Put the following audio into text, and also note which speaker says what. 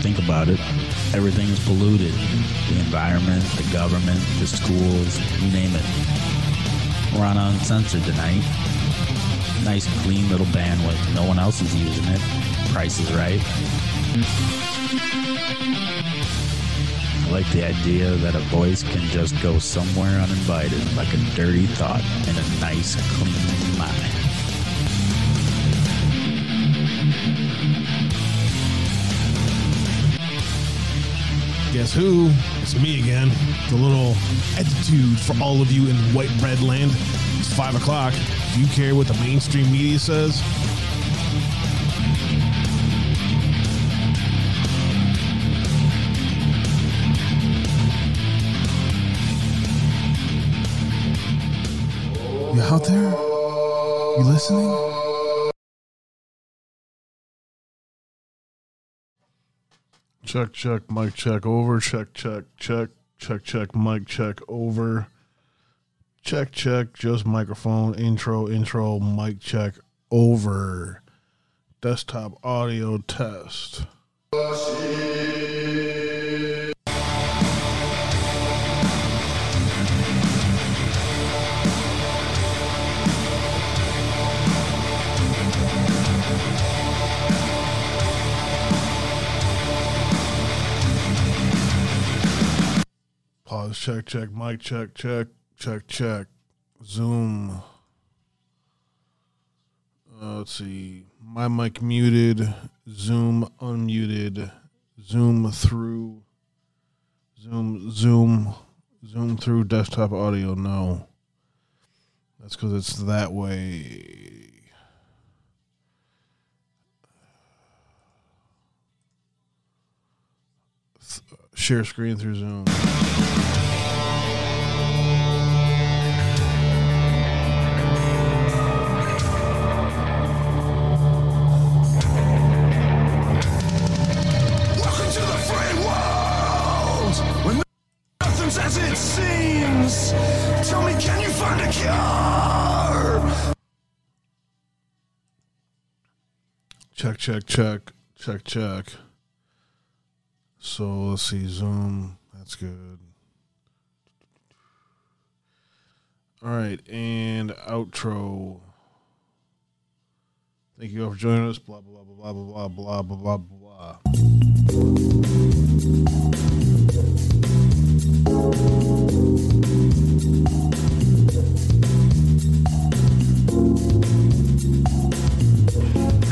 Speaker 1: Think about it. Everything is polluted. The environment, the government, the schools, you name it. We're on Uncensored tonight. Nice, clean little bandwidth. No one else is using it. Price is right. I like the idea that a voice can just go somewhere uninvited, like a dirty thought in a nice, clean mind.
Speaker 2: Guess who? It's me again. The little attitude for all of you in white bread land. It's five o'clock. Do you care what the mainstream media says? You out there? You listening? Check, check, mic check over. Check, check, check, check, check, mic check over. Check, check, just microphone, intro, intro, mic check over. Desktop audio test. Pause, check, check, mic check, check, check, check. Zoom. Uh, let's see. My mic muted. Zoom unmuted. Zoom through. Zoom, Zoom, Zoom through desktop audio. No. That's because it's that way. Share screen through Zoom.
Speaker 3: Seems. Tell me, can you find a cure?
Speaker 2: Check, check, check, check, check. So let's see, Zoom. That's good. All right, and outro. Thank you all for joining us. Blah blah blah blah blah blah blah blah blah.